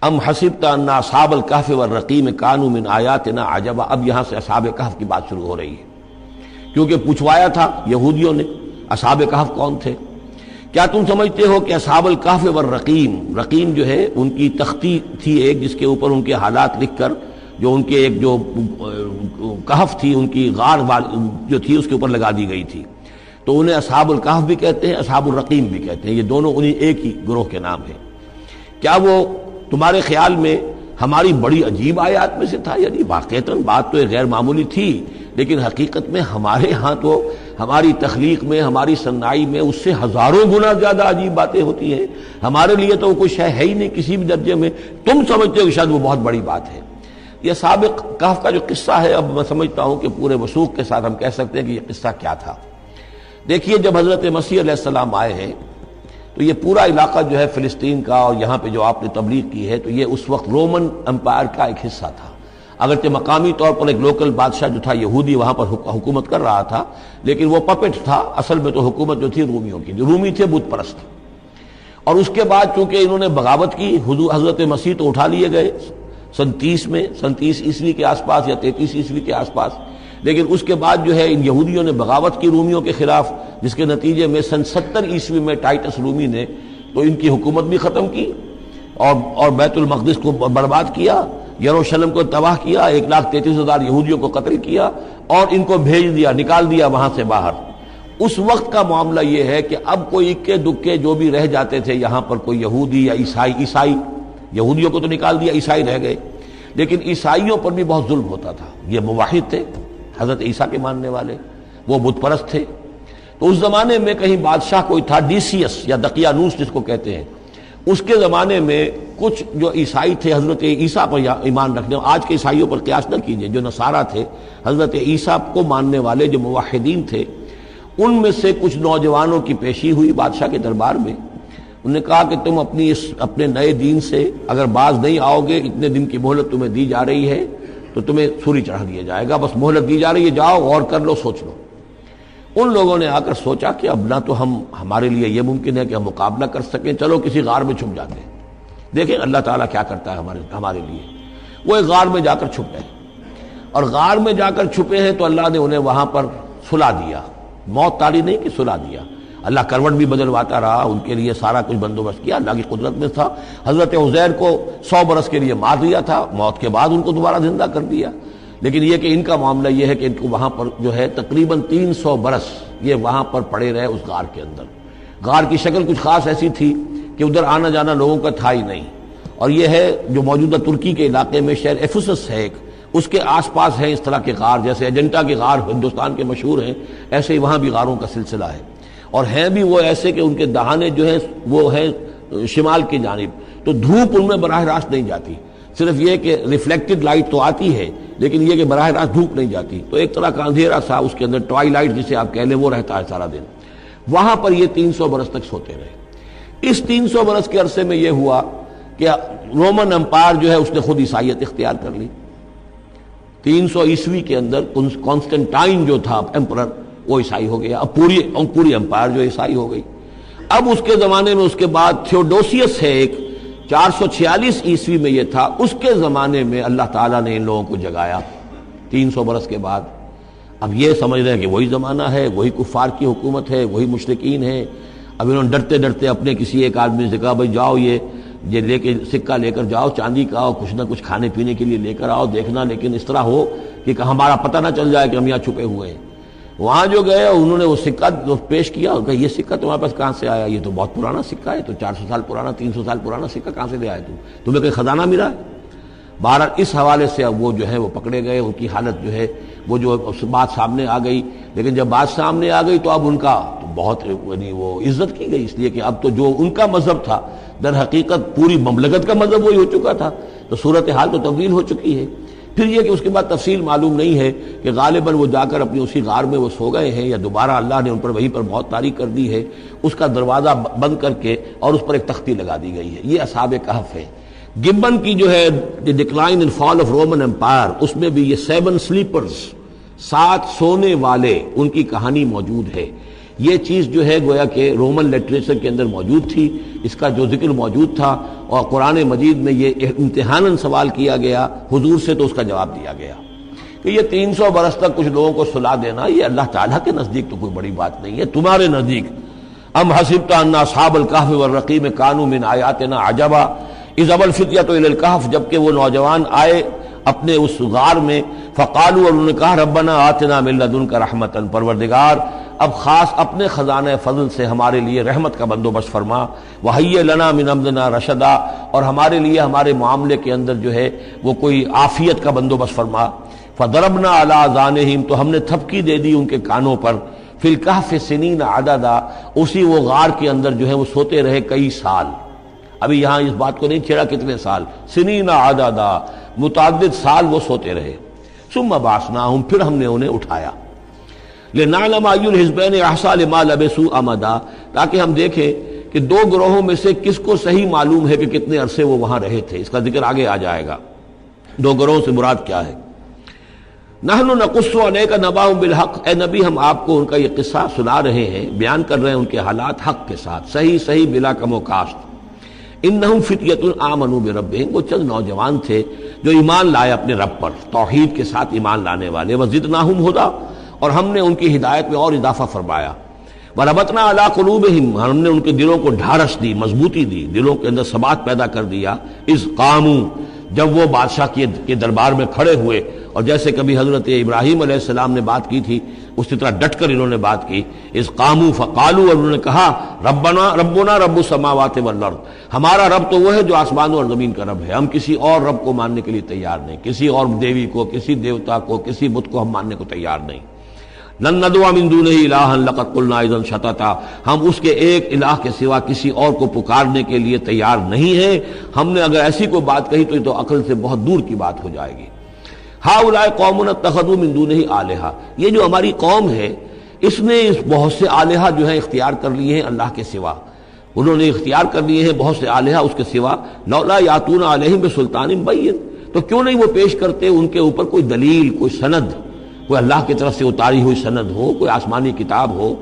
ام حسب انا اصحاب الکحف والرقیم کانو من آیاتنا عجبا؟ اب یہاں سے اصحاب کہف کی بات شروع ہو رہی ہے۔ کیونکہ پوچھوایا تھا یہودیوں نے اصحاب کہف کون تھے؟ کیا تم سمجھتے ہو کہ اصحاب الکحف والرقیم رقیم جو ہے، ان کی تختی تھی ایک جس کے اوپر ان کے حالات لکھ کر، جو ان کے ایک جو، کہف تھی، ان کی غار جو تھی، اس کے اوپر لگا دی گئی تھی۔ تو انہیں اصحاب الکحف بھی کہتے ہیں، اصحاب الرقیم بھی کہتے ہیں۔ یہ دونوں انہیں ایک ہی گروہ کے نام ہیں۔ کیا وہ تمہارے خیال میں ہماری بڑی عجیب آیات میں سے تھا؟ یعنی واقعتاً بات تو غیر معمولی تھی، لیکن حقیقت میں ہمارے ہاں تو ہماری تخلیق میں، ہماری صنائی میں اس سے ہزاروں گنا زیادہ عجیب باتیں ہوتی ہیں۔ ہمارے لیے تو وہ کچھ ہے ہی نہیں کسی بھی درجے میں۔ تم سمجھتے ہو کہ شاید وہ بہت بڑی بات ہے۔ یہ سابق کہف کا جو قصہ ہے، اب میں سمجھتا ہوں کہ پورے وسوخ کے ساتھ ہم کہہ سکتے ہیں کہ یہ قصہ کیا تھا۔ دیکھیے جب حضرت مسیح علیہ السلام آئے ہیں تو یہ پورا علاقہ جو ہے فلسطین کا اور یہاں پہ جو آپ نے تبلیغ کی ہے تو یہ اس وقت رومن امپائر کا ایک حصہ تھا۔ اگرچہ مقامی طور پر ایک لوکل بادشاہ جو تھا یہودی وہاں پر حکومت کر رہا تھا، لیکن وہ پپٹ تھا۔ اصل میں تو حکومت جو تھی رومیوں کی، جو رومی تھے بت پرست۔ اور اس کے بعد چونکہ انہوں نے بغاوت کی حضور حضرت مسیح تو اٹھا لیے گئے۔ سن تیس میں، سن تیس عیسوی کے آس پاس یا تینتیس عیسوی کے آس پاس لیکن اس کے بعد جو ہے ان یہودیوں نے بغاوت کی رومیوں کے خلاف، جس کے نتیجے میں سن ستر عیسوی میں ٹائٹس رومی نے تو ان کی حکومت بھی ختم کی اور اور بیت المقدس کو برباد کیا، یروشلم کو تباہ کیا، ایک لاکھ تینتیس ہزار یہودیوں کو قتل کیا اور ان کو بھیج دیا، نکال دیا وہاں سے باہر۔ اس وقت کا معاملہ یہ ہے کہ اب کوئی اکے دکے جو بھی رہ جاتے تھے یہاں پر کوئی یہودی یا عیسائی عیسائی، یہودیوں کو تو نکال دیا، عیسائی رہ گئے۔ لیکن عیسائیوں پر بھی بہت ظلم ہوتا تھا، یہ مواحد تھے۔ حضرت عیسیٰ کے ماننے والے، وہ بت پرست تھے۔ تو اس زمانے میں کہیں بادشاہ کوئی تھا، ڈیسیس یا دقیانوس جس کو کہتے ہیں۔ اس کے زمانے میں کچھ جو عیسائی تھے، حضرت عیسیٰ پر ایمان رکھنے، آج کے عیسائیوں پر قیاس نہ کیجیے جو نصارہ تھے، حضرت عیسیٰ کو ماننے والے جو مواحدین تھے، ان میں سے کچھ نوجوانوں کی پیشی ہوئی بادشاہ کے دربار میں۔ انہوں نے کہا کہ تم اپنی اس، اپنے نئے دین سے اگر باز نہیں آؤ گے، اتنے دن کی مہلت تمہیں دی جا رہی ہے تو تمہیں سوری چڑھا دیا جائے گا، بس مہلت دی جا رہی ہے، جاؤ، غور کر لو، سوچ لو۔ ان لوگوں نے آ کر سوچا کہ اب نہ تو ہم، ہمارے لیے یہ ممکن ہے کہ ہم مقابلہ کر سکیں، چلو کسی غار میں چھپ جاتے ہیں۔ دیکھیں اللہ تعالیٰ کیا کرتا ہے ہمارے ہمارے لیے۔ وہ ایک غار میں جا کر چھپ گئے۔ اور غار میں جا کر چھپے ہیں تو اللہ نے انہیں وہاں پر سلا دیا۔ موت تاری نہیں کہ سلا دیا۔ اللہ کروٹ بھی بدلواتا رہا، ان کے لیے سارا کچھ بندوبست کیا، اللہ کی قدرت میں تھا۔ حضرت عزیر کو سو برس کے لیے مار دیا تھا، موت کے بعد ان کو دوبارہ زندہ کر دیا۔ لیکن یہ کہ ان کا معاملہ یہ ہے کہ ان کو وہاں پر جو ہے تقریباً تین سو برس یہ وہاں پر پڑے رہے اس غار کے اندر۔ غار کی شکل کچھ خاص ایسی تھی کہ ادھر آنا جانا لوگوں کا تھا ہی نہیں۔ اور یہ ہے جو موجودہ ترکی کے علاقے میں شہر ایفسس ہے، ایک اس کے آس پاس ہیں اس طرح کے غار، جیسے ایجنٹا کے غار ہندوستان کے مشہور ہیں، ایسے ہی وہاں بھی غاروں کا سلسلہ ہے۔ اور ہیں بھی وہ ایسے کہ ان کے دہانے جو ہیں وہ ہیں شمال کی جانب۔ تو دھوپ ان میں براہ راست نہیں جاتی۔ صرف یہ کہ ریفلیکٹڈ لائٹ تو آتی ہے، لیکن یہ کہ براہ راست دھوپ نہیں جاتی۔ تو ایک طرح کا اندھیرا سا اس کے اندر ٹوائی لائٹ جسے آپ کہہ لیں، وہ رہتا ہے سارا دن۔ وہاں پر یہ تین سو برس تک سوتے رہے۔ اس تین سو برس کے عرصے میں یہ ہوا کہ رومن امپائر جو ہے اس نے خود عیسائیت اختیار کر لی۔ تین سو عیسوی کے اندر کانسٹنٹائن جو تھا امپرر وہ عیسائی ہو گیا۔ اب پوری پوری امپائر جو عیسائی ہو گئی۔ اب اس کے زمانے میں اس کے بعد تھیوڈوسیس ہے ایک۔ چار سو چھیالیس عیسوی میں یہ تھا۔ اس کے زمانے میں اللہ تعالیٰ نے ان لوگوں کو جگایا۔ تین سو برس کے بعد۔ اب یہ سمجھ رہے ہیں کہ وہی زمانہ ہے، وہی کفار کی حکومت ہے، وہی مشرقین ہے اب انہوں نے ڈرتے ڈرتے اپنے کسی ایک آدمی سے کہا، بھائی جاؤ یہ یہ لے کے سکہ لے کر جاؤ، چاندی کا آؤ، کچھ نہ کچھ کھانے پینے کے لیے لے کر آؤ، دیکھنا لیکن اس طرح ہو کہ ہمارا پتہ نہ چل جائے کہ ہم یہاں چھپے ہوئے ہیں۔ وہاں جو گئے، انہوں نے وہ سکہ پیش کیا کہ یہ سکہ تمہارے پاس کہاں سے آیا؟ یہ تو بہت پرانا سکہ ہے، تو چار سو سال پرانا، تین سو سال پرانا سکہ کہاں سے لے آئے تم تمہیں کوئی خزانہ ملا؟ ہے بہرحال، اس حوالے سے اب وہ جو ہے، وہ پکڑے گئے، ان کی حالت جو ہے، وہ جو بات سامنے آ گئی۔ لیکن جب بات سامنے آ گئی تو اب ان کا بہت یعنی وہ عزت کی گئی، اس لیے کہ اب تو جو ان کا مذہب تھا، در حقیقت پوری مملکت کا مذہب وہی ہو چکا تھا۔ تو صورت حال تو تبدیل ہو چکی ہے۔ پھر یہ کہ اس کے بعد تفصیل معلوم نہیں ہے کہ غالباً وہ جا کر اپنی اسی غار میں وہ سو گئے ہیں یا دوبارہ اللہ نے ان پر وہیں پر بہت تاریخ کر دی ہے، اس کا دروازہ بند کر کے اور اس پر ایک تختی لگا دی گئی ہے۔ یہ اصحاب کہف ہے گبن کی جو ہے decline in fall of Roman Empire اس میں بھی یہ سیون سلیپرز سات سونے والے ان کی کہانی موجود ہے۔ یہ چیز جو ہے گویا کہ رومن لٹریچر کے اندر موجود تھی، اس کا جو ذکر موجود تھا، اور قرآن مجید میں یہ امتحان سوال کیا گیا، حضور سے تو اس کا جواب دیا گیا کہ یہ تین سو برس تک کچھ لوگوں کو سلا دینا، یہ اللہ تعالیٰ کے نزدیک تو کوئی بڑی بات نہیں ہے، تمہارے نزدیک۔ ام حسب انا صاب القاف والرقیم کانو من آیاتنا عجبا۔ از ابل فطیت الکحف جبکہ وہ نوجوان آئے اپنے اس غار میں فقالو اور انہوں نے کہا، ربنا آتنا من لدن کا رحمتن پروردگار اب خاص اپنے خزانہ فضل سے ہمارے لیے رحمت کا بندوبست فرما۔ وحی لنا من امدنا رشدا۔ اور ہمارے لیے ہمارے معاملے کے اندر جو ہے وہ کوئی عافیت کا بندوبست فرما۔ فضربنا علی ذانہم تو ہم نے تھپکی دے دی ان کے کانوں پر۔ فی الکحف سنین عددا۔ اسی وہ غار کے اندر جو ہے وہ سوتے رہے کئی سال۔ ابھی یہاں اس بات کو نہیں چھیڑا کتنے سال۔ سنین عددا۔ متعدد سال وہ سوتے رہے۔ ثم باسناہم پھر ہم نے انہیں اٹھایا۔ لنعلم ای الحزبین احسا لما لبسوا امدا، تاکہ ہم دیکھیں کہ دو گروہوں میں سے کس کو صحیح معلوم ہے کہ کتنے عرصے وہ وہاں رہے تھے۔ اس کا ذکر آگے آ جائے گا۔ دو گروہوں سے مراد کیا ہے؟ نحن نقص علیک نباہ بالحق۔ اے نبی، ہم آپ کو ان کا یہ قصہ سنا رہے ہیں، بیان کر رہے ہیں ان کے حالات حق کے ساتھ۔ صحیح صحیح، بلا کم و کاشت۔ انہم فطیت العامنوا بربہم۔ وہ چند نوجوان تھے جو ایمان لائے اپنے رب پر، توحید کے ساتھ ایمان لانے والے۔ وزدناہم ہدا۔ اور ہم نے ان کی ہدایت میں اور اضافہ فرمایا۔ وربتنا علی قلوبہم ہم نے ان کے دلوں کو ڈھارس دی، مضبوطی دی، دلوں کے اندر ثبات پیدا کر دیا۔ اس قامو جب وہ بادشاہ کے دربار میں کھڑے ہوئے۔ اور جیسے کبھی حضرت ابراہیم علیہ السلام نے بات کی تھی، اسی طرح ڈٹ کر انہوں نے بات کی۔ اس قامو فقالو اور انہوں نے کہا، ربنا ربنا رب السماوات والارض ہمارا رب تو وہ ہے جو آسمانوں اور زمین کا رب ہے۔ ہم کسی اور رب کو ماننے کے لیے تیار نہیں، کسی اور دیوی کو، کسی دیوتا کو، کسی بت کو ہم ماننے کو تیار نہیں۔ لن ندعو من دونه الها لقد قلنا اذا شططا۔ ہم اس کے ایک الہ کے سوا کسی اور کو پکارنے کے لیے تیار نہیں ہیں۔ ہم نے اگر ایسی کوئی بات کہی تو یہ تو عقل سے بہت دور کی بات ہو جائے گی۔ ہاؤلائے قوم اتخذوا من دونه الها یہ جو ہماری قوم ہے، اس نے اس بہت سے الہا جو ہیں اختیار کر لیے ہیں اللہ کے سوا۔ انہوں نے اختیار کر لیے ہیں بہت سے الہا اس کے سوا۔ لولا یاتون علیہم بسلطان بین۔ تو کیوں نہیں وہ پیش کرتے؟ ان کے اوپر کوئی دلیل، کوئی سند۔ کوئی اللہ کی طرف سے اتاری ہوئی سند ہو، کوئی آسمانی کتاب ہو۔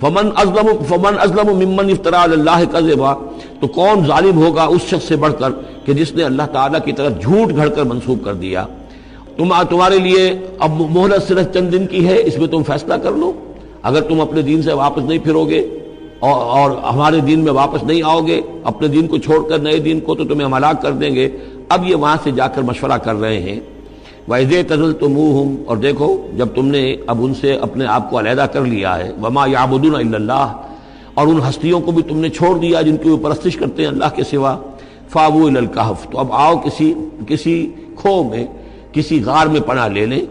فمن ازلم فمن ازلم ممن افطرا اللہ کا تو کون ظالم ہوگا اس شخص سے بڑھ کر کہ جس نے اللہ تعالیٰ کی طرف جھوٹ گھڑ کر منسوخ کر دیا۔ تم تمہارے لیے اب مہلت صرف چند دن کی ہے، اس میں تم فیصلہ کر لو۔ اگر تم اپنے دین سے واپس نہیں پھرو گے، اور اور ہمارے دین میں واپس نہیں آؤ گے، اپنے دین کو چھوڑ کر نئے دین کو تو تمہیں ہم ہلاک کر دیں گے۔ اب یہ وہاں سے جا کر مشورہ کر رہے ہیں۔ ویزے تزل تو منہ اور دیکھو، جب تم نے اب ان سے اپنے آپ کو علیحدہ کر لیا ہے، وما یابدون اللہ اور ان ہستیوں کو بھی تم نے چھوڑ دیا، جن کی وہ پرستش کرتے ہیں اللہ کے سوا فابو الکحف تو اب آؤ کسی کسی کھو میں، کسی غار میں پناہ لے لیں۔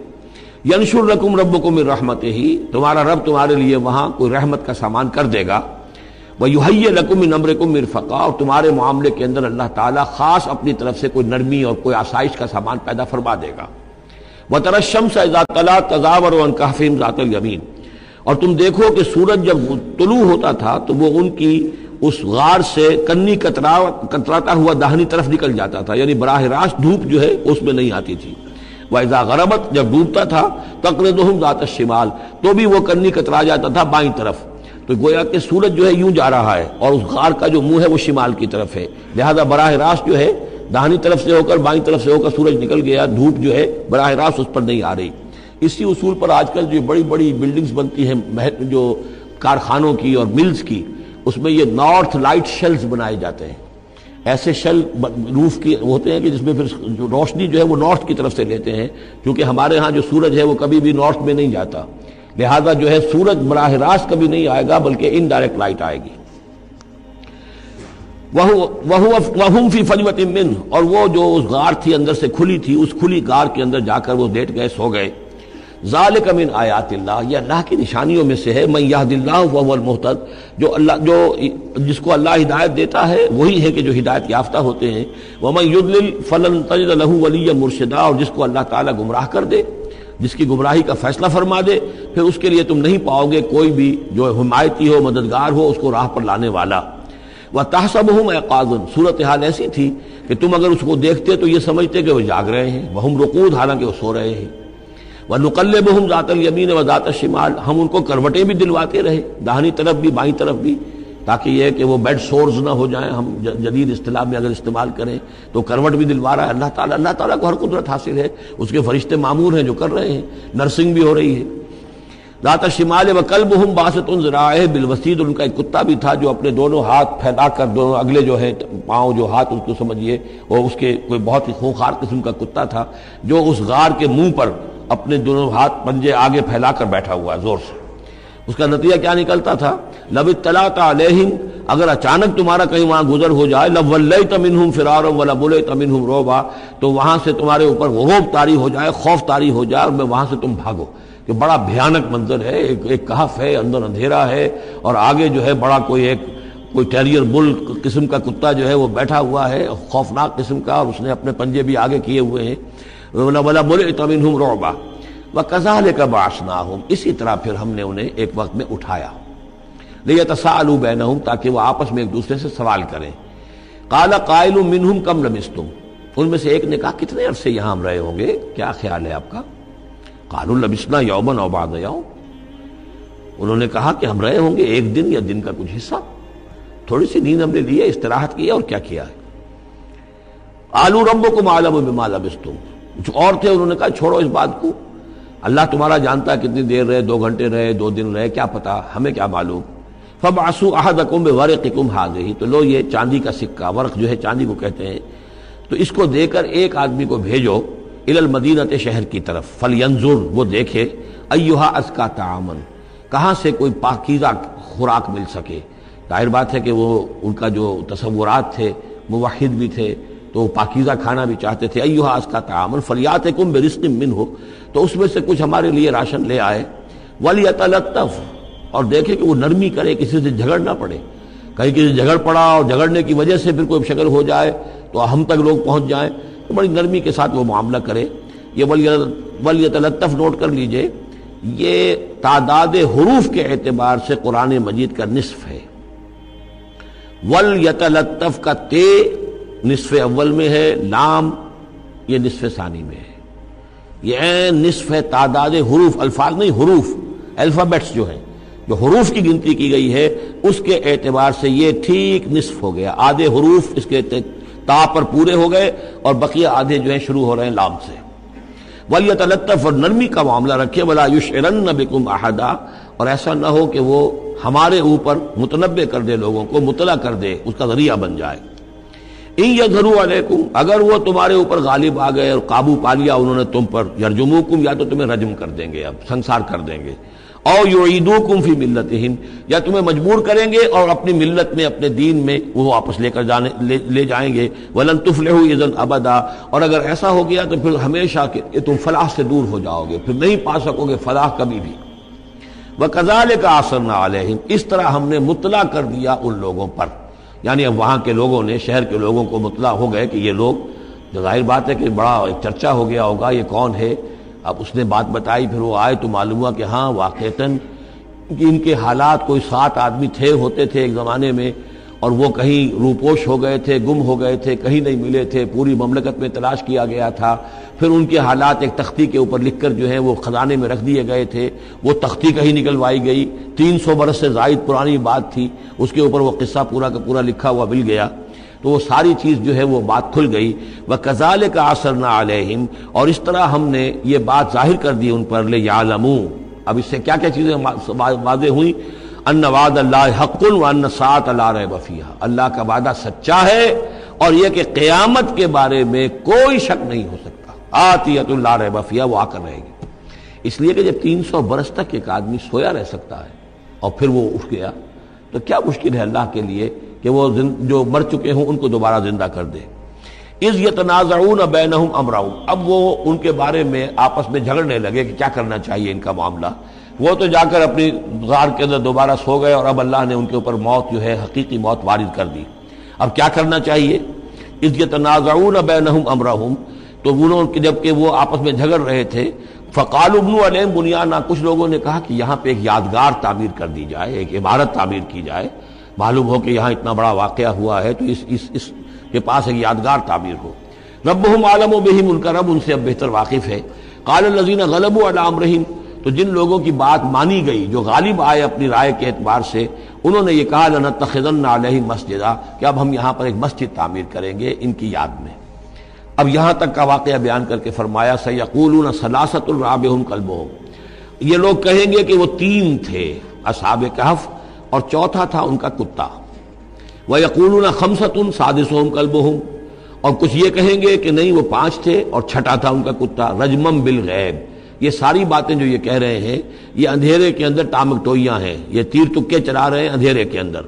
ینشر رقم رب کو مر رحمت ہی تمہارا رب تمہارے لیے وہاں کوئی رحمت کا سامان کر دے گا۔ وہ یوہی رقم نمر کو مرفقا، اور تمہارے معاملے کے اندر اللہ تعالیٰ خاص اپنی طرف سے کوئی نرمی اور کوئی آسائش کا سامان پیدا فرما دے گا۔ وہ ترشم سے تضاور ذات الیمین اور تم دیکھو کہ سورج جب طلوع ہوتا تھا تو وہ ان کی اس غار سے کنی کترا کتراتا ہوا داہنی طرف نکل جاتا تھا یعنی براہ راست دھوپ جو ہے اس میں نہیں آتی تھی۔ ویزا غربت، جب ڈوبتا تھا تقرد ذات شمال تو بھی وہ کنی کترا جاتا تھا بائیں طرف۔ تو گویا کہ سورج جو ہے یوں جا رہا ہے اور اس غار کا جو منہ ہے وہ شمال کی طرف ہے۔ لہذا براہ راست جو ہے دہانی طرف سے ہو کر بائیں طرف سے ہو کر سورج نکل گیا، دھوپ جو ہے براہ راست اس پر نہیں آ رہی۔ اسی اصول پر آج کل جو بڑی بڑی بلڈنگز بنتی ہیں جو کارخانوں کی اور ملز کی، اس میں یہ نارتھ لائٹ شیلز بنائے جاتے ہیں۔ ایسے شل روف کی ہوتے ہیں کہ جس میں پھر جو روشنی جو ہے وہ نارتھ کی طرف سے لیتے ہیں، کیونکہ ہمارے ہاں جو سورج ہے وہ کبھی بھی نارتھ میں نہیں جاتا۔ لہذا جو ہے سورج براہ راست کبھی نہیں آئے گا، بلکہ ان ڈائریکٹ لائٹ آئے گی۔ وہ فی فجوت من اور وہ جو اس غار تھی اندر سے کھلی تھی، اس کھلی غار کے اندر جا کر وہ لیٹ گئے، سو گئے۔ ذالک من آیات اللہ، یہ اللہ کی نشانیوں میں سے ہے۔ من یہد اللہ وہ المحتد جو اللہ جو جس کو اللہ ہدایت دیتا ہے، وہی ہے کہ جو ہدایت یافتہ ہوتے ہیں۔ وہ میں یدل فلن تجد له ولی مرشدہ اور جس کو اللہ تعالیٰ گمراہ کر دے، جس کی گمراہی کا فیصلہ فرما دے، پھر اس کے لیے تم نہیں پاؤ گے کوئی بھی جو حمایتی ہو، مددگار ہو، اس کو راہ پر لانے والا۔ وہ تحسب ہوں میں صورت حال ایسی تھی کہ تم اگر اس کو دیکھتے تو یہ سمجھتے کہ وہ جاگ رہے ہیں وہ ہم رقود، حالانکہ وہ سو رہے ہیں۔ وہ نقل بہم ذات الیمین و ذات شمال ہم ان کو کروٹیں بھی دلواتے رہے داہنی طرف بھی، بائیں طرف بھی، تاکہ یہ کہ وہ بیڈ سورز نہ ہو جائیں۔ ہم جدید اصطلاح میں اگر استعمال کریں تو کروٹ بھی دلوا رہا ہے۔ اللہ تعالیٰ اللہ تعالیٰ کو ہر قدرت حاصل ہے۔ اس کے فرشتے معمور ہیں جو کر رہے ہیں۔ نرسنگ بھی ہو رہی ہے۔ داتا شمال و کلب ہم باسط ذرائع بالوسید ان کا ایک کتا بھی تھا جو اپنے دونوں ہاتھ پھیلا کر دونوں اگلے جو ہیں پاؤں جو ہاتھ اس کو سمجھیے وہ اس کے کوئی بہت ہی خونخار قسم کا کتا تھا جو اس غار کے منہ پر اپنے دونوں ہاتھ پنجے آگے پھیلا کر بیٹھا ہوا ہے، زور سے۔ اس کا نتیجہ کیا نکلتا تھا؟ لب اطلاع علیہم، اگر اچانک تمہارا کہیں وہاں گزر ہو جائے لب ول تمن ہوں ولا تمن ہوں روبا تو وہاں سے تمہارے اوپر غروب تاری ہو جائے، خوف تاری ہو جائے، اور میں وہاں سے تم بھاگو۔ کہ بڑا بھیانک منظر ہے، ایک ایک کہف ہے، اندر اندھیرا ہے، اور آگے جو ہے بڑا کوئی ایک کوئی ٹیریئر بل قسم کا کتا جو ہے وہ بیٹھا ہوا ہے، خوفناک قسم کا، اور اس نے اپنے پنجے بھی آگے کیے ہوئے ہیں۔ ولا بولے تمن ہوں روبا وہ کزال کا باشنا ہوں اسی طرح پھر ہم نے انہیں ایک وقت میں اٹھایا۔ لے تصالو بین ہوں تاکہ وہ آپس میں ایک دوسرے سے سوال کریں۔ کالا قائل منہم، کم لمستم۔ ان میں سے ایک نے کہا، کتنے عرصے یہاں ہم رہے ہوں گے؟ کیا خیال ہے آپ کا؟ قال البسنا یومن اوباد یوم۔ انہوں نے کہا کہ ہم رہے ہوں گے ایک دن یا دن کا کچھ حصہ۔ تھوڑی سی نیند ہم نے لی ہے، استراحت کی ہے، اور کیا کیا ہے؟ آلو رمبو کو معلوم بما لبستم۔ کچھ اور تھے، انہوں نے کہا، چھوڑو اس بات کو۔ اللہ تمہارا جانتا ہے کتنی دیر رہے، دو گھنٹے رہے، دو دن رہے، کیا پتا؟ ہمیں کیا معلوم؟ فب آسو احد اکم ورق کم حاضی تو لو یہ چاندی کا سکہ، ورق جو ہے چاندی کو کہتے ہیں، تو اس کو دے کر ایک آدمی کو بھیجو ال المدینت شہر کی طرف فل وہ دیکھے ایوہا از کا تعامن کہاں سے کوئی پاکیزہ خوراک مل سکے؟ ظاہر بات ہے کہ وہ ان کا جو تصورات تھے، موحد بھی تھے تو پاکیزہ کھانا بھی چاہتے تھے۔ ایوہا اس کا تعامل فلیات کم بے من ہو تو اس میں سے کچھ ہمارے لیے راشن لے آئے۔ ولی اور دیکھے کہ وہ نرمی کرے، کسی سے جھگڑ نہ پڑے۔ کہیں کسی جھگڑ پڑا اور جھگڑنے کی وجہ سے پھر کوئی شکل ہو جائے، تو ہم تک لوگ پہنچ جائیں۔ تو بڑی نرمی کے ساتھ وہ معاملہ کرے۔ یہ ولی تلطف نوٹ کر لیجیے۔ یہ تعداد حروف کے اعتبار سے قرآن مجید کا نصف ہے۔ ول یتلطف کا تے نصف اول میں ہے، لام یہ نصف ثانی میں ہے۔ یہ نصف ہے، تعداد حروف، الفاظ نہیں، حروف الفابیٹس جو ہیں، جو حروف کی گنتی کی گئی ہے، اس کے اعتبار سے یہ ٹھیک نصف ہو گیا۔ آدھے حروف اس کے تا پر پورے ہو گئے اور بقیہ آدھے جو ہیں شروع ہو رہے ہیں لام سے۔ ولیت الطف اور نرمی کا معاملہ رکھے بلا یوش بکم احدہ اور ایسا نہ ہو کہ وہ ہمارے اوپر متنبع کر دے لوگوں کو، مطلع کر دے، اس کا ذریعہ بن جائے۔ علیکم، اگر وہ تمہارے اوپر غالب آ گئے اور قابو پا لیا انہوں نے تم پر، یرجموکم یا تو تمہیں رجم کر دیں گے، اب سنسار کر دیں گے۔ او یعیدوکم فی ملتہم، یا تمہیں مجبور کریں گے اور اپنی ملت میں، اپنے دین میں وہ واپس لے کر جانے، لے جائیں گے۔ ولن تفلحوا اذن ابدا، اور اگر ایسا ہو گیا تو پھر ہمیشہ کہ تم فلاح سے دور ہو جاؤ گے، پھر نہیں پا سکو گے فلاح کبھی بھی۔ وہ کزال کا آسر نہ علیہم اس طرح ہم نے مطلع کر دیا ان لوگوں پر۔ یعنی اب وہاں کے لوگوں نے، شہر کے لوگوں کو مطلع ہو گئے کہ یہ لوگ ظاہر بات ہے کہ بڑا ایک چرچا ہو گیا ہوگا، یہ کون ہے؟ اب اس نے بات بتائی، پھر وہ آئے تو معلوم ہوا کہ ہاں واقعتاً ان کے حالات کوئی سات آدمی تھے، ہوتے تھے ایک زمانے میں۔ اور وہ کہیں روپوش ہو گئے تھے، گم ہو گئے تھے، کہیں نہیں ملے تھے، پوری مملکت میں تلاش کیا گیا تھا۔ پھر ان کے حالات ایک تختی کے اوپر لکھ کر جو ہے وہ خزانے میں رکھ دیے گئے تھے۔ وہ تختی کہیں نکلوائی گئی۔ تین سو برس سے زائد پرانی بات تھی۔ اس کے اوپر وہ قصہ پورا کا پورا لکھا ہوا مل گیا۔ تو وہ ساری چیز جو ہے وہ بات کھل گئی۔ وہ کزال کا اثر نہ علیہم اور اس طرح ہم نے یہ بات ظاہر کر دی ان پر۔ لے یا اب اس سے کیا کیا چیزیں واضح ہوئیں؟ ان وعد اللہ حق و ان سات اللہ بفیہ اللہ کا وعدہ سچا ہے اور یہ کہ قیامت کے بارے میں کوئی شک نہیں ہو سکتا۔ آتیت اللہ رہ وہ آ کر رہے گی۔ اس لیے کہ جب تین سو برس تک ایک آدمی سویا رہ سکتا ہے اور پھر وہ اٹھ گیا، تو کیا مشکل ہے اللہ کے لیے کہ وہ جو مر چکے ہوں ان کو دوبارہ زندہ کر دے۔ اس یہ تنازع بینہم امراؤں اب وہ ان کے بارے میں آپس میں جھگڑنے لگے کہ کیا کرنا چاہیے ان کا معاملہ۔ وہ تو جا کر اپنی غار کے اندر دوبارہ سو گئے اور اب اللہ نے ان کے اوپر موت جو ہے، حقیقی موت وارد کر دی۔ اب کیا کرنا چاہیے؟ اس یہ تنازع بینہم امراؤں تو انہوں جبکہ وہ آپس میں جھگڑ رہے تھے فقال ابن علیہ بنیادہ کچھ لوگوں نے کہا کہ یہاں پہ ایک یادگار تعمیر کر دی جائے، ایک عمارت تعمیر کی جائے۔ معلوم ہو کہ یہاں اتنا بڑا واقعہ ہوا ہے، تو اس اس اس کے پاس ایک یادگار تعمیر ہو۔ رب عالم و بہم، ان کا رب ان سے اب بہتر واقف ہے۔ قال الزین غلب علام رحیم تو جن لوگوں کی بات مانی گئی، جو غالب آئے اپنی رائے کے اعتبار سے، انہوں نے یہ کہا، لنتخذن علیہ مسجدہ کہ اب ہم یہاں پر ایک مسجد تعمیر کریں گے ان کی یاد میں۔ اب یہاں تک کا واقعہ بیان کر کے فرمایا سیقولون سلاست الرابہم قلبہم یہ لوگ کہیں گے کہ وہ تین تھے، اصحاب کہف اور چوتھا تھا ان کا کتا۔ وہ یقول خمسط ان سادس ہوں اور کچھ یہ کہیں گے کہ نہیں، وہ پانچ تھے اور چھٹا تھا ان کا کتا رجمم بالغیب یہ ساری باتیں جو یہ کہہ رہے ہیں، یہ اندھیرے کے اندر ٹامک ٹوئیاں ہیں، یہ تیر تکے چلا رہے ہیں اندھیرے کے اندر۔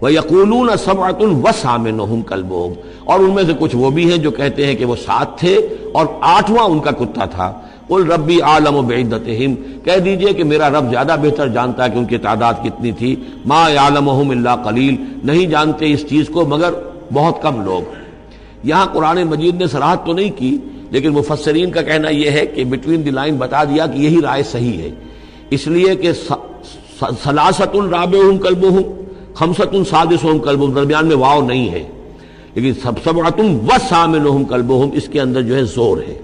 وہ یقول سبعت الوسام کلب اور ان میں سے کچھ وہ بھی ہیں جو کہتے ہیں کہ وہ سات تھے اور آٹھواں ان کا کتا تھا۔ قل ربی عالم و بعدتہم کہہ دیجیے کہ میرا رب زیادہ بہتر جانتا ہے کہ ان کی تعداد کتنی تھی۔ ما عالمہم اللہ قلیل نہیں جانتے اس چیز کو مگر بہت کم لوگ۔ یہاں قرآن مجید نے سراحت تو نہیں کی لیکن مفسرین کا کہنا یہ ہے کہ بٹوین دی لائن بتا دیا کہ یہی رائے صحیح ہے۔ اس لیے کہ سلاست الراب ہوں کلب ہوں خمسط السادس ہوں کلب درمیان میں واؤ نہیں ہے۔ لیکن سب سب و سامن ہوں کلب اس کے اندر جو ہے زور ہے۔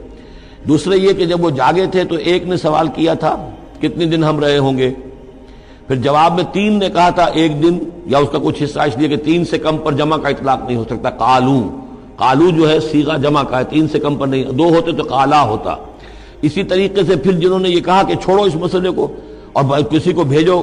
دوسرے یہ کہ جب وہ جاگے تھے تو ایک نے سوال کیا تھا، کتنے دن ہم رہے ہوں گے؟ پھر جواب میں تین نے کہا تھا، ایک دن، یا اس کا کچھ حصہ، اس لیے کہ تین سے کم پر جمع کا اطلاق نہیں ہو سکتا۔ کالو کالو جو ہے سیگا جمع کا ہے تین سے کم پر نہیں، دو ہوتے تو کالا ہوتا۔ اسی طریقے سے پھر جنہوں نے یہ کہا کہ چھوڑو اس مسئلے کو، اور کسی کو بھیجو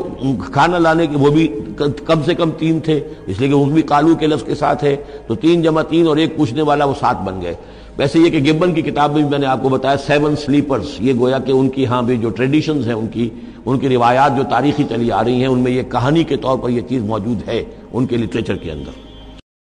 کھانا لانے کے، وہ بھی کم سے کم تین تھے، اس لیے کہ وہ بھی کالو کے لفظ کے ساتھ ہے۔ تو تین جمع تین اور ایک پوچھنے والا وہ سات بن گئے۔ ویسے یہ کہ گبن کی کتاب میں بھی میں نے آپ کو بتایا سیون سلیپرز یہ گویا کہ ان کی ہاں بھی جو ٹریڈیشنز ہیں ان کی ان کی روایات جو تاریخی چلی آ رہی ہیں، ان میں یہ کہانی کے طور پر یہ چیز موجود ہے، ان کے لٹریچر کے اندر۔